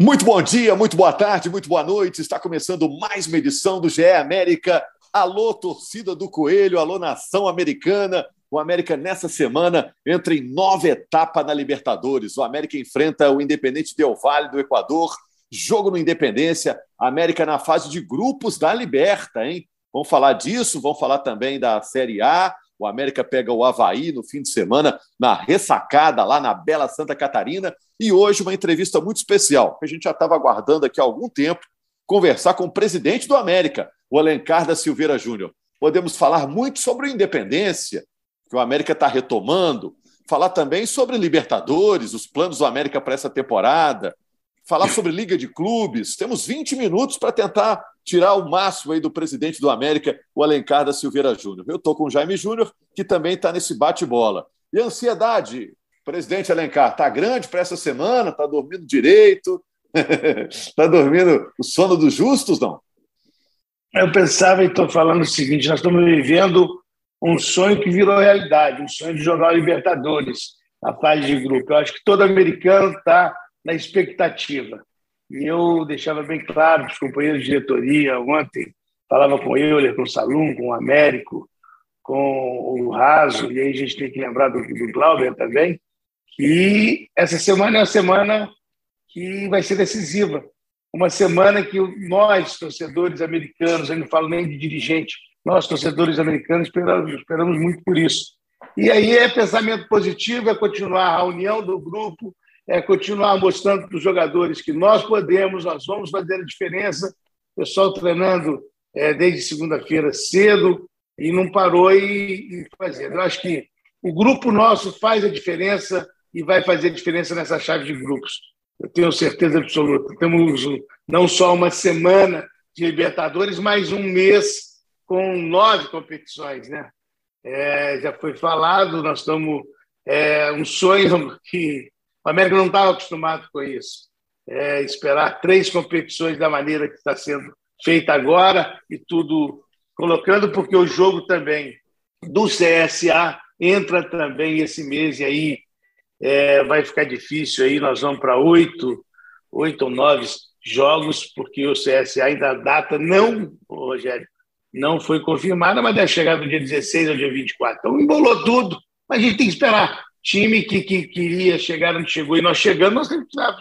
Muito bom dia, muito boa tarde, muito boa noite. Está começando mais uma edição do GE América. Alô, torcida do Coelho, alô, nação americana. O América, nessa semana, entra em nova etapa na Libertadores. O América enfrenta o Independente Del Valle do Equador. Jogo no Independência. América na fase de grupos da Liberta, hein? Vamos falar disso, vamos falar também da Série A. O América pega o Havaí no fim de semana, na ressacada lá na bela Santa Catarina. E hoje uma entrevista muito especial, que a gente já estava aguardando aqui há algum tempo, conversar com o presidente do América, o Alencar da Silveira Júnior. Podemos falar muito sobre independência, que o América está retomando, falar também sobre Libertadores, os planos do América para essa temporada, falar sobre Liga de Clubes. Temos 20 minutos para tentar tirar o máximo aí do presidente do América, o Alencar da Silveira Júnior. Eu estou com o Jaime Júnior, que também está nesse bate-bola. E a ansiedade, presidente Alencar, está grande para essa semana? Está dormindo direito? Está dormindo o sono dos justos, não? Eu pensava e estou falando o seguinte: nós estamos vivendo um sonho que virou realidade, um sonho de jogar Libertadores na fase de grupo. Eu acho que todo americano está na expectativa. E eu deixava bem claro para os companheiros de diretoria ontem, falava com o Euler, com o Salum, com o Américo, com o Raso, e aí a gente tem que lembrar do, do Glauber também, que essa semana é uma semana que vai ser decisiva. Uma semana que nós, torcedores americanos, eu não falo nem de dirigente, nós, torcedores americanos, esperamos, esperamos muito por isso. E aí é pensamento positivo, é continuar a união do grupo, é continuar mostrando para os jogadores que nós podemos, nós vamos fazer a diferença. O pessoal treinando é, desde segunda-feira cedo e não parou e, e fazendo. Eu acho que o grupo nosso faz a diferença e vai fazer a diferença nessa chave de grupos. Eu tenho certeza absoluta. Temos não só uma semana de Libertadores, mas um mês com nove competições, né? É, já foi falado, nós estamos é, um sonho que o América não estava acostumado com isso. É, esperar três competições da maneira que está sendo feita agora e tudo colocando, porque o jogo também do CSA entra também esse mês e aí é, vai ficar difícil aí, nós vamos para oito, oito ou nove jogos, porque o CSA ainda a data não, Rogério, não foi confirmada, mas deve chegar no dia 16 ou dia 24. Então embolou tudo, mas a gente tem que esperar time que, que queria chegar onde chegou e nós chegamos, nós temos que estar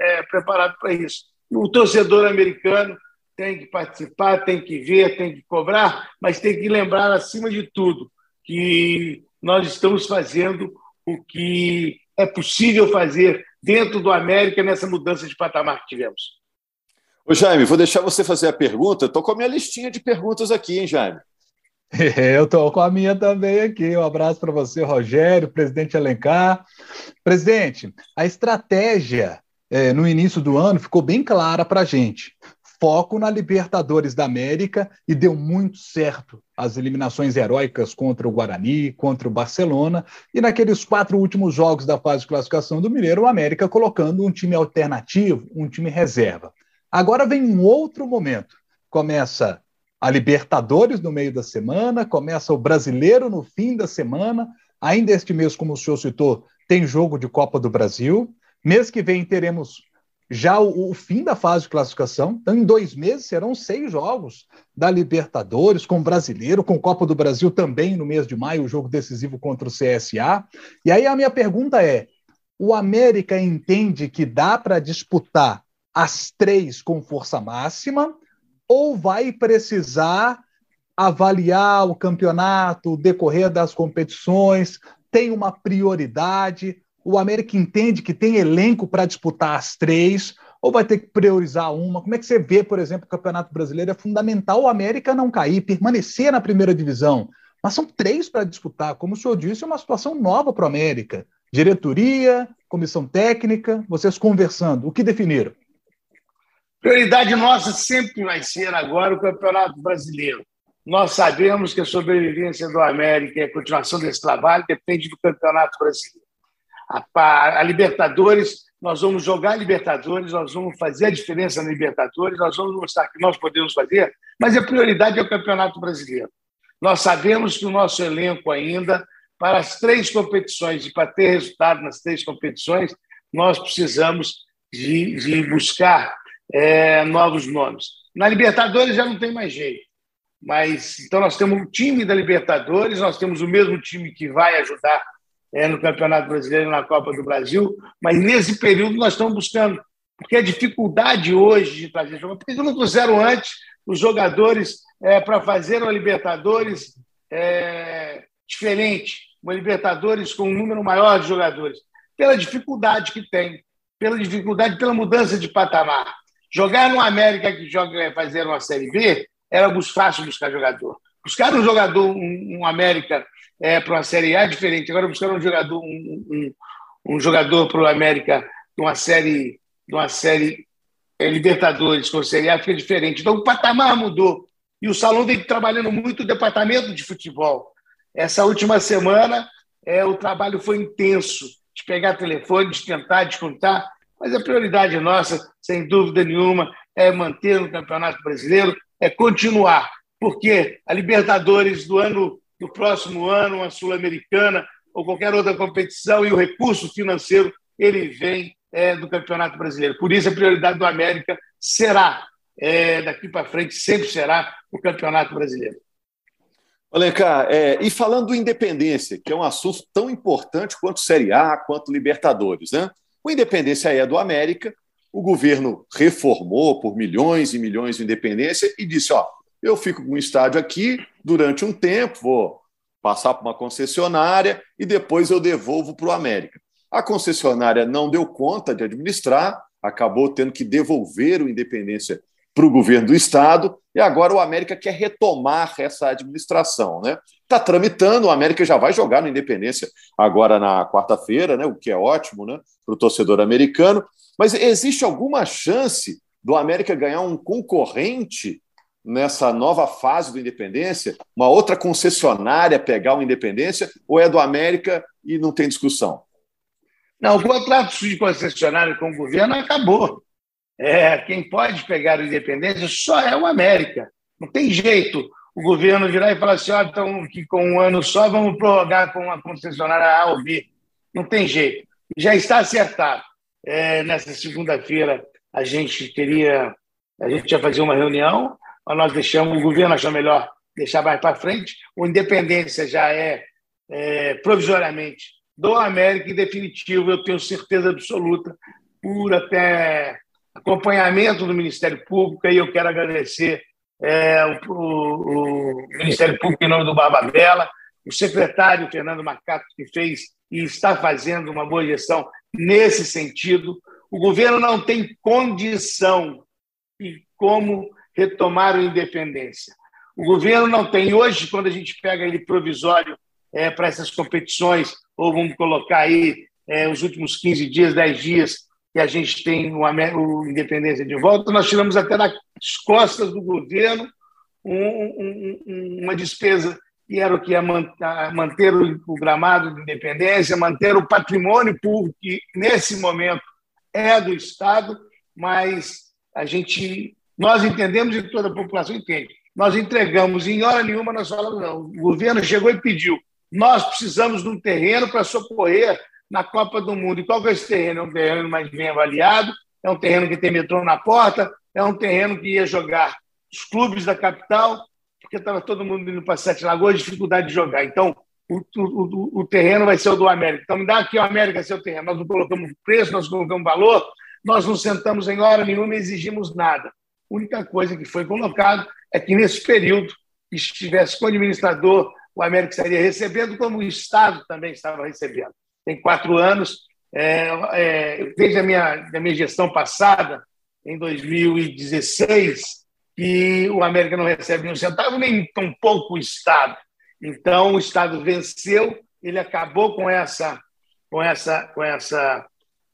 é, preparados para isso. O torcedor americano tem que participar, tem que ver, tem que cobrar, mas tem que lembrar, acima de tudo, que nós estamos fazendo o que é possível fazer dentro do América nessa mudança de patamar que tivemos. Ô Jaime, vou deixar você fazer a pergunta. Estou com a minha listinha de perguntas aqui, hein, Jaime? Eu estou com a minha também aqui. Um abraço para você, Rogério, presidente Alencar. Presidente, a estratégia é, no início do ano ficou bem clara para a gente. Foco na Libertadores da América e deu muito certo as eliminações heróicas contra o Guarani, contra o Barcelona e naqueles quatro últimos jogos da fase de classificação do Mineiro, o América colocando um time alternativo, um time reserva. Agora vem um outro momento. Começa a Libertadores no meio da semana, começa o Brasileiro no fim da semana. Ainda este mês, como o senhor citou, tem jogo de Copa do Brasil. Mês que vem teremos já o, o, fim da fase de classificação. Então, em dois meses serão seis jogos da Libertadores, com Brasileiro, com Copa do Brasil também no mês de maio, o jogo decisivo contra o CSA. E aí a minha pergunta é: o América entende que dá para disputar as três com força máxima? Ou vai precisar avaliar o campeonato, o decorrer das competições, tem uma prioridade? O América entende que tem elenco para disputar as três, ou vai ter que priorizar uma? Como é que você vê, por exemplo, o Campeonato Brasileiro? É fundamental o América não cair, permanecer na primeira divisão. Mas são três para disputar. Como o senhor disse, é uma situação nova para o América. Diretoria, comissão técnica, vocês conversando. O que definiram? Prioridade nossa sempre vai ser agora o Campeonato Brasileiro. Nós sabemos que a sobrevivência do América e a continuação desse trabalho depende do Campeonato Brasileiro. A, a Libertadores, nós vamos jogar a Libertadores, nós vamos fazer a diferença na Libertadores, nós vamos mostrar que nós podemos fazer, mas a prioridade é o Campeonato Brasileiro. Nós sabemos que o nosso elenco ainda, para as três competições e para ter resultado nas três competições, nós precisamos de, de buscar é, novos nomes. Na Libertadores já não tem mais jeito. Mas então nós temos o time da Libertadores, nós temos o mesmo time que vai ajudar é, no Campeonato Brasileiro na Copa do Brasil, mas nesse período nós estamos buscando, porque a dificuldade hoje de trazer jogadores, por que não trouxeram antes os jogadores é, para fazer uma Libertadores é, diferente, uma Libertadores com um número maior de jogadores? Pela dificuldade que tem, pela dificuldade, pela mudança de patamar. Jogar no América que joga fazer uma Série B era fácil buscar jogador. Buscar um jogador, um, um América é, para uma Série A é diferente. Agora buscar um jogador, um, um, um jogador para o América de uma série, de uma série é, Libertadores com Série A fica diferente. Então o patamar mudou. E o Salão vem trabalhando muito o departamento de futebol. Essa última semana é, o trabalho foi intenso de pegar telefone, de tentar descontar, mas a prioridade nossa, sem dúvida nenhuma, é manter o Campeonato Brasileiro, é continuar, porque a Libertadores do ano do próximo ano, uma Sul-Americana ou qualquer outra competição e o recurso financeiro ele vem é, do Campeonato Brasileiro. Por isso a prioridade do América será é, daqui para frente sempre será o Campeonato Brasileiro. Alencar, é, e falando do Independência, que é um assunto tão importante quanto Série A, quanto Libertadores, né? O Independência é do América, o governo reformou por milhões e milhões de Independência e disse: ó, eu fico com o estádio aqui durante um tempo, vou passar para uma concessionária e depois eu devolvo para o América. A concessionária não deu conta de administrar, acabou tendo que devolver o Independência para o governo do estado e agora o América quer retomar essa administração, né? Está tramitando, o América já vai jogar no Independência agora na quarta-feira, né? O que é ótimo, né? Para o torcedor americano. Mas existe alguma chance do América ganhar um concorrente nessa nova fase do Independência, uma outra concessionária pegar o Independência, ou é do América e não tem discussão? Não, o contrato de concessionária com o governo acabou. É, quem pode pegar o Independência só é o América. Não tem jeito o governo virar e falar assim: ó, então, que com um ano só vamos prorrogar com uma concessionária A ou B. Não tem jeito. Já está acertado. É, nessa segunda-feira a gente teria, a gente ia fazer uma reunião mas nós deixamos, o governo achou melhor deixar mais para frente. O Independência já é, é provisoriamente do América e definitivo, eu tenho certeza absoluta, por até acompanhamento do Ministério Público, e eu quero agradecer é, o, o, Ministério Público em nome do Barba Bela, o secretário Fernando Macaco, que fez e está fazendo uma boa gestão nesse sentido. O governo não tem condição e como retomaram a independência. O governo não tem. Hoje, quando a gente pega ele provisório é, para essas competições, ou vamos colocar aí é, os últimos 15 dias, 10 dias, que a gente tem o, o Independência de volta, nós tiramos até das costas do governo um, um, uma despesa que era o que ia manter o gramado de independência, manter o patrimônio público, que nesse momento é do Estado, mas a gente nós entendemos e toda a população entende. Nós entregamos, em hora nenhuma nós falamos, não. O governo chegou e pediu. Nós precisamos de um terreno para socorrer na Copa do Mundo. E qual que é esse terreno? É um terreno mais bem avaliado, é um terreno que tem metrô na porta, é um terreno que ia jogar os clubes da capital, porque estava todo mundo indo para Sete Lagoas, dificuldade de jogar. Então, o, o, o, terreno vai ser o do América. Então, me dá aqui o América seu terreno. Nós não colocamos preço, nós colocamos valor, nós não sentamos em hora nenhuma e exigimos nada. A única coisa que foi colocado é que, nesse período, estivesse com o administrador, o América estaria recebendo, como o Estado também estava recebendo. Tem quatro anos, é, é, desde a minha, da minha gestão passada, em 2016, que o América não recebe nenhum centavo, nem tão pouco o Estado. Então, o Estado venceu, ele acabou com essa, com essa, com essa,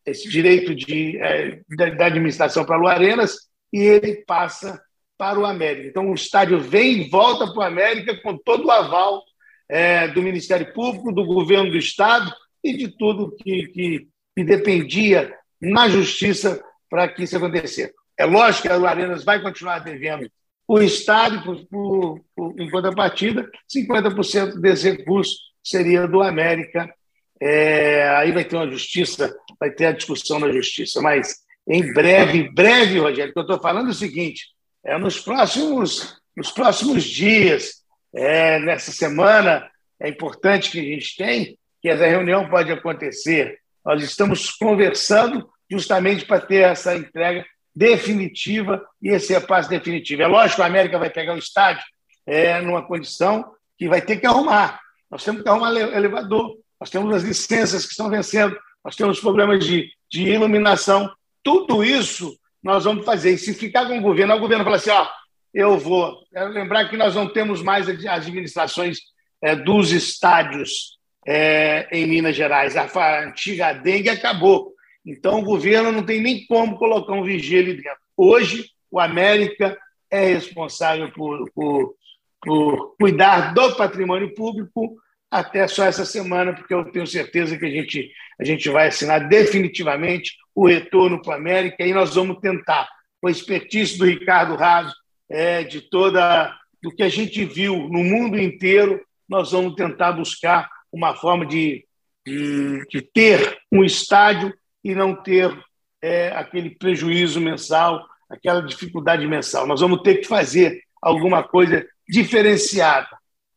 esse direito de, é, da administração para o Arenas e ele passa para o América. Então, o estádio vem e volta para o América com todo o aval é, do Ministério Público, do governo do Estado e de tudo que, que, que dependia na justiça para que isso acontecesse. É lógico que a Arenas vai continuar devendo o Estado, por, por, por, em contrapartida, 50% desse recurso seria do América. É, aí vai ter uma justiça, vai ter a discussão na justiça, mas em breve, breve, Rogério, que eu estou falando é o seguinte: é nos próximos, nos próximos dias, é, nessa semana, é importante que a gente tem que essa reunião pode acontecer. Nós estamos conversando justamente para ter essa entrega definitiva e esse é passo definitivo. É lógico que a América vai pegar o estádio é, numa condição que vai ter que arrumar. Nós temos que arrumar elevador, nós temos as licenças que estão vencendo, nós temos problemas de, de iluminação. Tudo isso nós vamos fazer. E se ficar com o governo, o governo fala assim: ó, eu vou. Quero lembrar que nós não temos mais administrações é, dos estádios é, em Minas Gerais. A antiga dengue acabou. Então, o governo não tem nem como colocar um vigia ali dentro. Hoje, o América é responsável por, por, por cuidar do patrimônio público até só essa semana, porque eu tenho certeza que a gente, a gente vai assinar definitivamente o retorno para o América e nós vamos tentar, com a expertise do Ricardo Raso, é, de toda do que a gente viu no mundo inteiro, nós vamos tentar buscar uma forma de, de, de ter um estádio e não ter é, aquele prejuízo mensal, aquela dificuldade mensal. Nós vamos ter que fazer alguma coisa diferenciada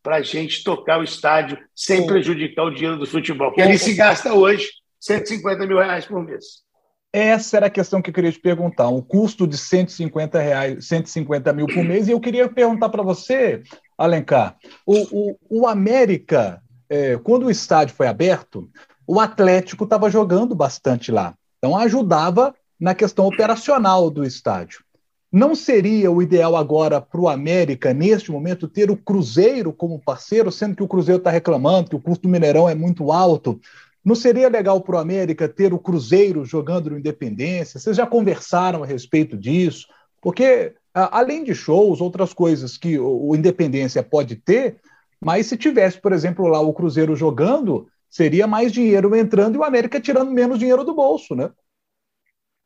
para a gente tocar o estádio sem prejudicar o dinheiro do futebol, que ali se gasta hoje 150 mil reais por mês. Essa era a questão que eu queria te perguntar. Um custo de 150, reais, 150 mil por mês. E eu queria perguntar para você, Alencar, o, o, o América, é, quando o estádio foi aberto, o Atlético estava jogando bastante lá. Então ajudava na questão operacional do estádio. Não seria o ideal agora para o América, neste momento, ter o Cruzeiro como parceiro, sendo que o Cruzeiro está reclamando que o custo do Mineirão é muito alto? Não seria legal para o América ter o Cruzeiro jogando no Independência? Vocês já conversaram a respeito disso? Porque, além de shows, outras coisas que o Independência pode ter, mas se tivesse, por exemplo, lá o Cruzeiro jogando, seria mais dinheiro entrando e o América tirando menos dinheiro do bolso, né?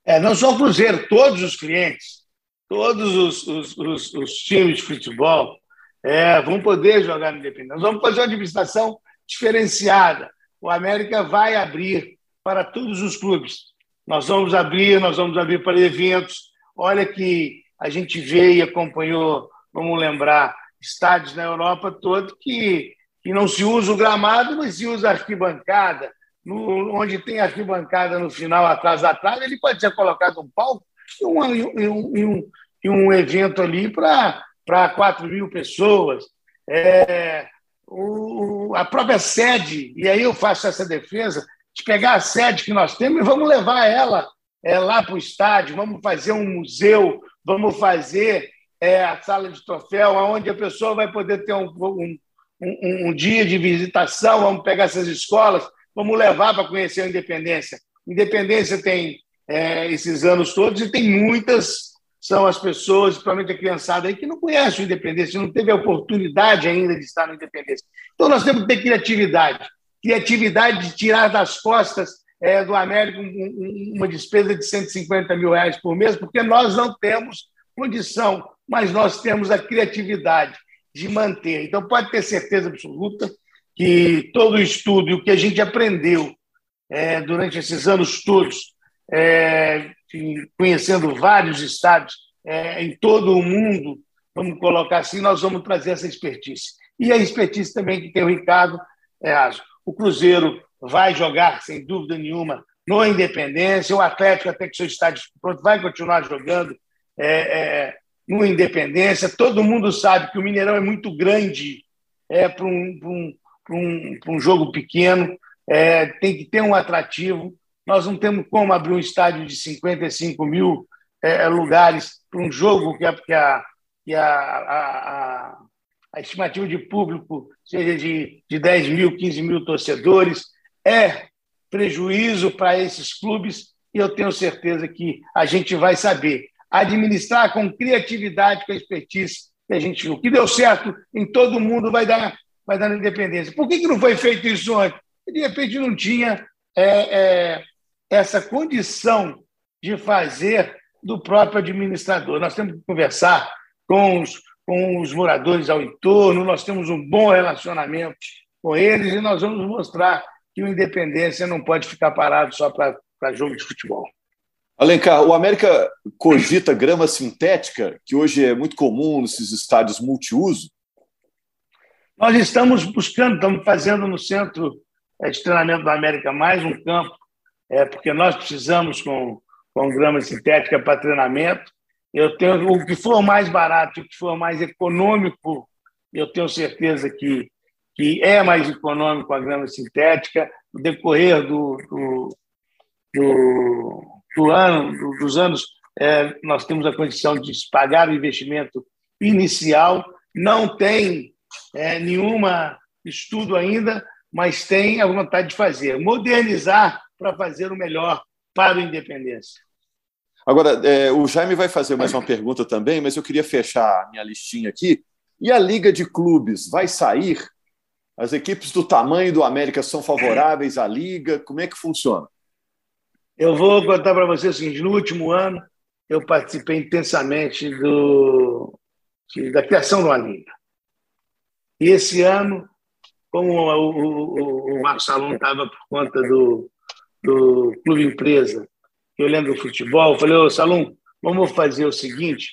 É, não só o Cruzeiro, todos os clientes, todos os, os, os, os times de futebol é, vão poder jogar no Independente. Nós vamos fazer uma administração diferenciada. O América vai abrir para todos os clubes. Nós vamos abrir, nós vamos abrir para eventos. Olha que a gente veio e acompanhou, vamos lembrar, estádios na Europa todo que que não se usa o gramado, mas se usa arquibancada. No, onde tem arquibancada no final, atrás atrás, ele pode ser colocado um palco e um, e um, e um, e um evento ali para 4 mil pessoas. É, o, a própria sede, e aí eu faço essa defesa, de pegar a sede que nós temos e vamos levar ela é, lá para o estádio, vamos fazer um museu, vamos fazer é, a sala de troféu, onde a pessoa vai poder ter um, um, um, um dia de visitação, vamos pegar essas escolas, vamos levar para conhecer a Independência. Independência tem é, esses anos todos e tem muitas são as pessoas, principalmente a criançada aí, que não conhece o Independência, não teve a oportunidade ainda de estar no Independência. Então, nós temos que ter criatividade. Criatividade de tirar das costas é, do América uma despesa de 150 mil reais por mês, porque nós não temos condição, mas nós temos a criatividade de manter. Então, pode ter certeza absoluta que todo o estudo e o que a gente aprendeu é, durante esses anos todos, é, conhecendo vários estados é, em todo o mundo, vamos colocar assim, nós vamos trazer essa expertise. E a expertise também que tem o Ricardo é O Cruzeiro vai jogar, sem dúvida nenhuma, no Independência, o Atlético, até que seu estádio pronto, vai continuar jogando. É, é, no Independência. Todo mundo sabe que o Mineirão é muito grande é, para um, um, um, um, jogo pequeno, é, tem que ter um atrativo. Nós não temos como abrir um estádio de 55 mil é, lugares para um jogo que a, que a, que a, a, a, estimativa de público seja de, de 10 mil, 15 mil torcedores. É prejuízo para esses clubes e eu tenho certeza que a gente vai saber administrar com criatividade, com expertise que a gente viu. que deu certo em todo mundo vai dar, vai dar independência. Por que, que não foi feito isso antes? De repente não tinha é, é, essa condição de fazer do próprio administrador. Nós temos que conversar com os, com os moradores ao entorno, nós temos um bom relacionamento com eles e nós vamos mostrar que o Independência não pode ficar parado só para jogo de futebol. Alencar, o América cogita grama sintética, que hoje é muito comum nesses estádios multiuso? Nós estamos buscando, estamos fazendo no centro é, de treinamento da América mais um campo, é, porque nós precisamos com, com grama sintética para treinamento. Eu tenho o que for mais barato, o que for mais econômico, eu tenho certeza que, que é mais econômico a grama sintética. No decorrer do, do, do, do ano, dos anos, é, nós temos a condição de pagar o investimento inicial. Não tem é, nenhuma estudo ainda, mas tem a vontade de fazer, modernizar para fazer o melhor para o Independência. Agora, é, o Jaime vai fazer mais uma pergunta também, mas eu queria fechar a minha listinha aqui. E a Liga de Clubes vai sair? As equipes do tamanho do América são favoráveis à Liga? Como é que funciona? Eu vou contar para você o seguinte: no último ano, eu participei intensamente do, da criação uma Liga. E esse ano, como o, o, o Marcos Salom estava por conta do, do Clube Empresa, eu lembro do futebol, falei, ô Salom, vamos fazer o seguinte,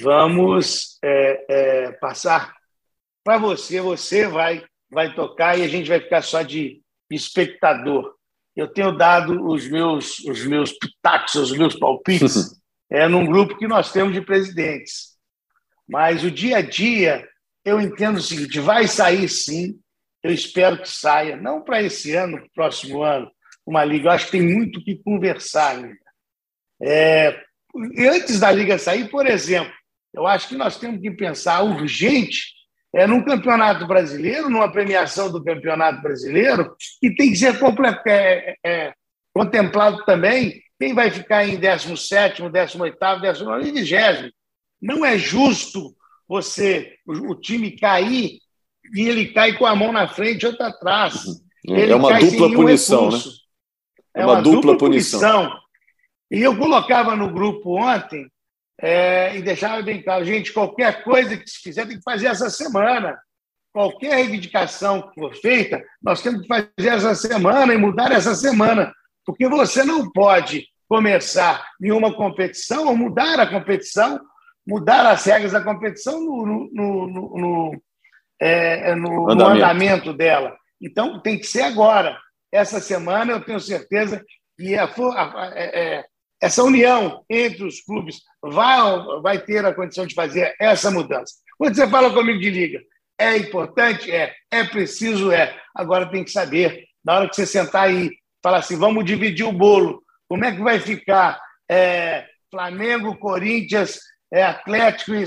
vamos é, é, passar para você, você vai, vai tocar e a gente vai ficar só de espectador. Eu tenho dado os meus, os meus pitacos, os meus palpites, é, num grupo que nós temos de presidentes. Mas o dia a dia eu entendo o seguinte: vai sair sim, eu espero que saia, não para esse ano, para o próximo ano, uma liga. Eu acho que tem muito que conversar ainda. É, antes da liga sair, por exemplo, eu acho que nós temos que pensar urgente é, num campeonato brasileiro, numa premiação do campeonato brasileiro, que tem que ser é, é, contemplado também quem vai ficar em 17, 18, 19 e 20. Não é justo você o, o, time cair e ele cai com a mão na frente e outra atrás. Uhum. Ele é uma dupla punição, né? É, é uma, uma dupla, dupla punição. punição. E eu colocava no grupo ontem é, e deixava bem claro, gente, qualquer coisa que se fizer tem que fazer essa semana. Qualquer reivindicação que for feita, nós temos que fazer essa semana e mudar essa semana. Porque você não pode começar nenhuma competição ou mudar a competição mudar as regras da competição no, no, no, no, é, é, no andamento. andamento. dela. Então, tem que ser agora. Essa semana, eu tenho certeza que a, a, é, é, essa união entre os clubes vai, vai ter a condição de fazer essa mudança. Quando você fala comigo de liga, é importante? É. É preciso? É. Agora tem que saber, na hora que você sentar aí, falar assim, vamos dividir o bolo. Como é que vai ficar é, Flamengo, Corinthians, é Atlético e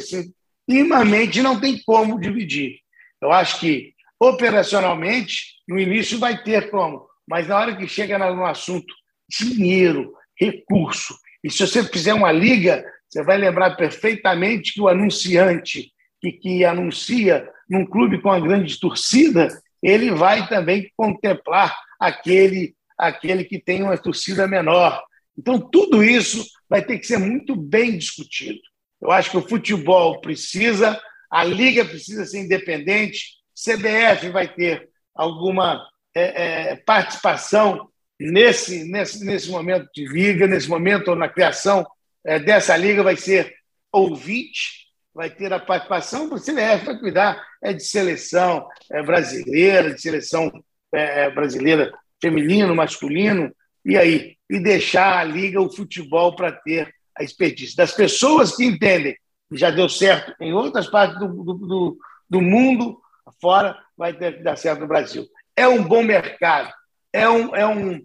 minimamente não tem como dividir. Eu acho que operacionalmente no início vai ter como, mas na hora que chega no assunto dinheiro, recurso, e se você fizer uma liga, você vai lembrar perfeitamente que o anunciante que, que anuncia num clube com uma grande torcida, ele vai também contemplar aquele aquele que tem uma torcida menor. Então, tudo isso vai ter que ser muito bem discutido. Eu acho que o futebol precisa, a liga precisa ser independente, CBF vai ter alguma é, é, participação nesse, nesse, nesse momento de liga, nesse momento na criação é, dessa liga, vai ser ouvinte, vai ter a participação, o CBF vai cuidar é, de seleção é, brasileira, de seleção é, brasileira feminino, masculino, e aí? E deixar a liga, o futebol, para ter a expertise das pessoas que entendem que já deu certo em outras partes do, do, do mundo, fora, vai ter que dar certo no Brasil. É um bom mercado, é um, é um,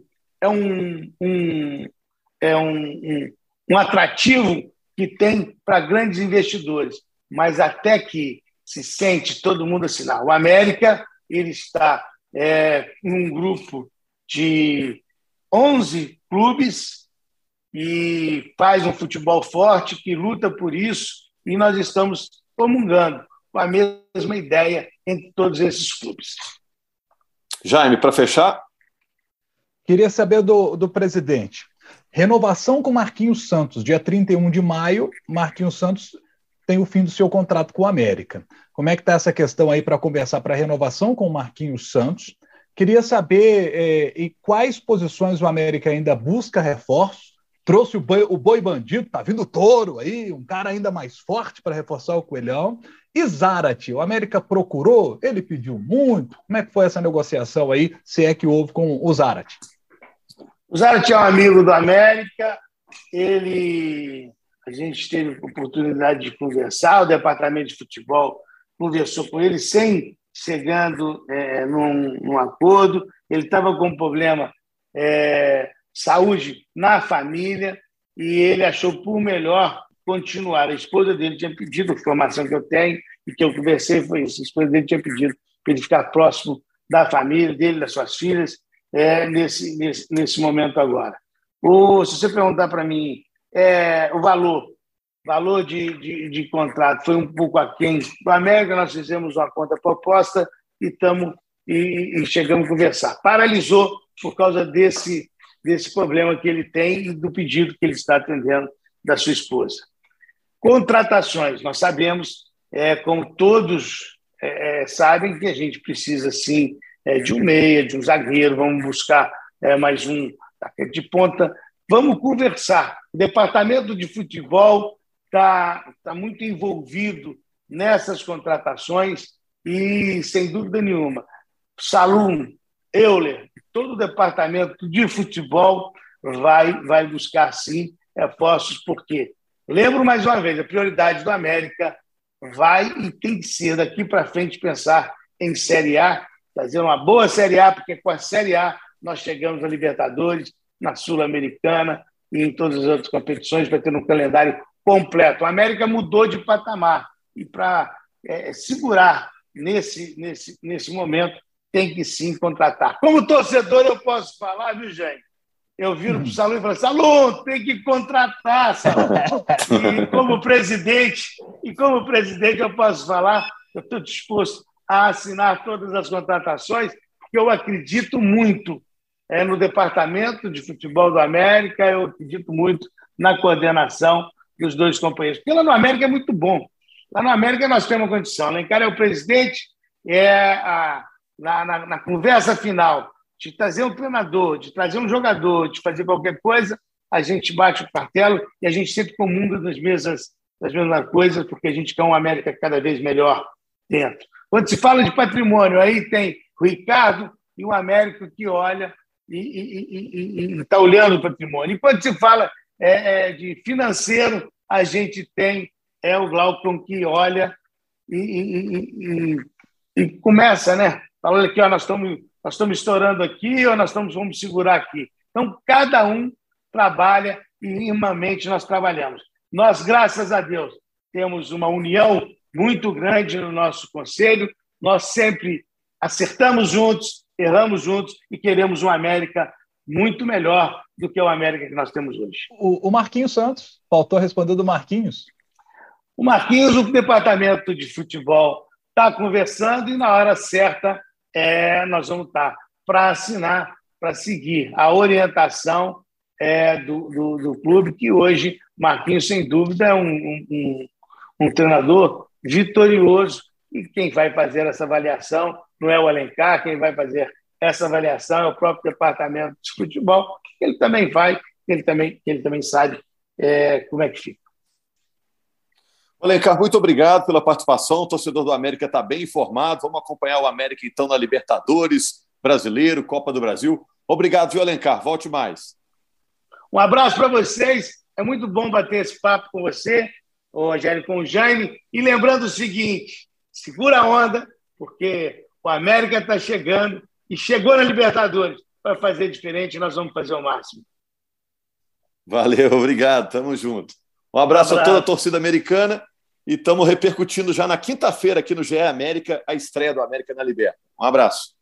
é um, um é um, um, um atrativo que tem para grandes investidores, mas até que se sente todo mundo assinar. O América ele está é, num grupo de 11 clubes e faz um futebol forte, que luta por isso, e nós estamos comungando com a mesma ideia entre todos esses clubes. Jaime, para fechar. Queria saber do, do presidente. Renovação com Marquinhos Santos, dia 31 de maio, Marquinhos Santos tem o fim do seu contrato com o América. Como é que está essa questão aí para conversar para a renovação com o Marquinhos Santos? Queria saber é, em quais posições o América ainda busca reforços trouxe o boi, o boi bandido, tá vindo touro aí, um cara ainda mais forte para reforçar o Coelhão. E Zarate, o América procurou, ele pediu muito. Como é que foi essa negociação aí, se é que houve com o Zarate? O Zarate é um amigo do América, ele a gente teve oportunidade de conversar, o departamento de futebol conversou com ele sem chegando é, num, num, acordo. Ele estava com um problema é, saúde na família e ele achou por melhor continuar. A esposa dele tinha pedido, a informação que eu tenho e que eu conversei foi isso. A esposa dele tinha pedido para ele ficar próximo da família dele, das suas filhas, é, nesse, nesse, nesse momento agora. O, se você perguntar para mim é, o valor, valor de, de, de, contrato foi um pouco aquém. No América, nós fizemos uma conta proposta e, tamo, e, e chegamos a conversar. Paralisou por causa desse, desse problema que ele tem e do pedido que ele está atendendo da sua esposa. Contratações, nós sabemos, é, como todos é, é sabem, que a gente precisa, sim, é, de um meia, de um zagueiro, vamos buscar é, mais um de ponta, vamos conversar. O departamento de futebol está tá muito envolvido nessas contratações e, sem dúvida nenhuma, Salum, Euler, todo o departamento de futebol vai, vai buscar, sim, reforços, porque, lembro mais uma vez, a prioridade do América vai e tem que ser, daqui para frente, pensar em Série A, fazer uma boa Série A, porque com a Série A nós chegamos à Libertadores, na Sul-Americana e em todas as outras competições, vai ter um calendário completo. A América mudou de patamar e para é, segurar nesse, nesse, nesse momento tem que sim contratar. Como torcedor, eu posso falar, viu, gente? Eu viro para o Salão e falo, Salão, tem que contratar, Salão. E como presidente, e como presidente, eu posso falar, eu estou disposto a assinar todas as contratações, porque eu acredito muito é, no departamento de futebol do América, eu acredito muito na coordenação dos dois companheiros. Porque lá no América é muito bom. Lá no América nós temos condição. Lencar é o presidente, é a, na, na, na conversa final de trazer um treinador, de trazer um jogador, de fazer qualquer coisa, a gente bate o martelo e a gente sempre comunda das mesmas, das mesmas coisas, porque a gente quer uma América cada vez melhor dentro. Quando se fala de patrimônio, aí tem o Ricardo e o América que olha e está olhando o patrimônio. E quando se fala é, é, de financeiro, a gente tem é o Glaucon que olha e, e, e, e começa, né? Falando aqui, ó, nós estamos nós estamos estourando aqui ou nós estamos vamos segurar aqui. Então cada um trabalha e minimamente nós trabalhamos. Nós, graças a Deus, temos uma união muito grande no nosso conselho. Nós sempre acertamos juntos, erramos juntos e queremos uma América muito melhor do que o América que nós temos hoje. O, o Marquinhos Santos, faltou responder do Marquinhos. O Marquinhos, o departamento de futebol, está conversando e na hora certa é, nós vamos estar tá para assinar, para seguir a orientação é, do, do, do, clube, que hoje, Marquinhos, sem dúvida, é um, um, um treinador vitorioso e quem vai fazer essa avaliação não é o Alencar, quem vai fazer essa avaliação é o próprio departamento de futebol, que ele também vai, ele também, ele também sabe é, como é que fica. Alencar, muito obrigado pela participação. O torcedor do América está bem informado. Vamos acompanhar o América, então, na Libertadores, Brasileiro, Copa do Brasil. Obrigado, viu, Alencar? Volte mais. Um abraço para vocês. É muito bom bater esse papo com você, o Rogério, com o Jaime. E lembrando o seguinte: segura a onda, porque o América está chegando e chegou na Libertadores. Para fazer diferente, nós vamos fazer o máximo. Valeu, obrigado. Tamo junto. Um abraço, um abraço. a toda a torcida americana e estamos repercutindo já na quinta-feira aqui no GE América a estreia do América na Liberta. Um abraço.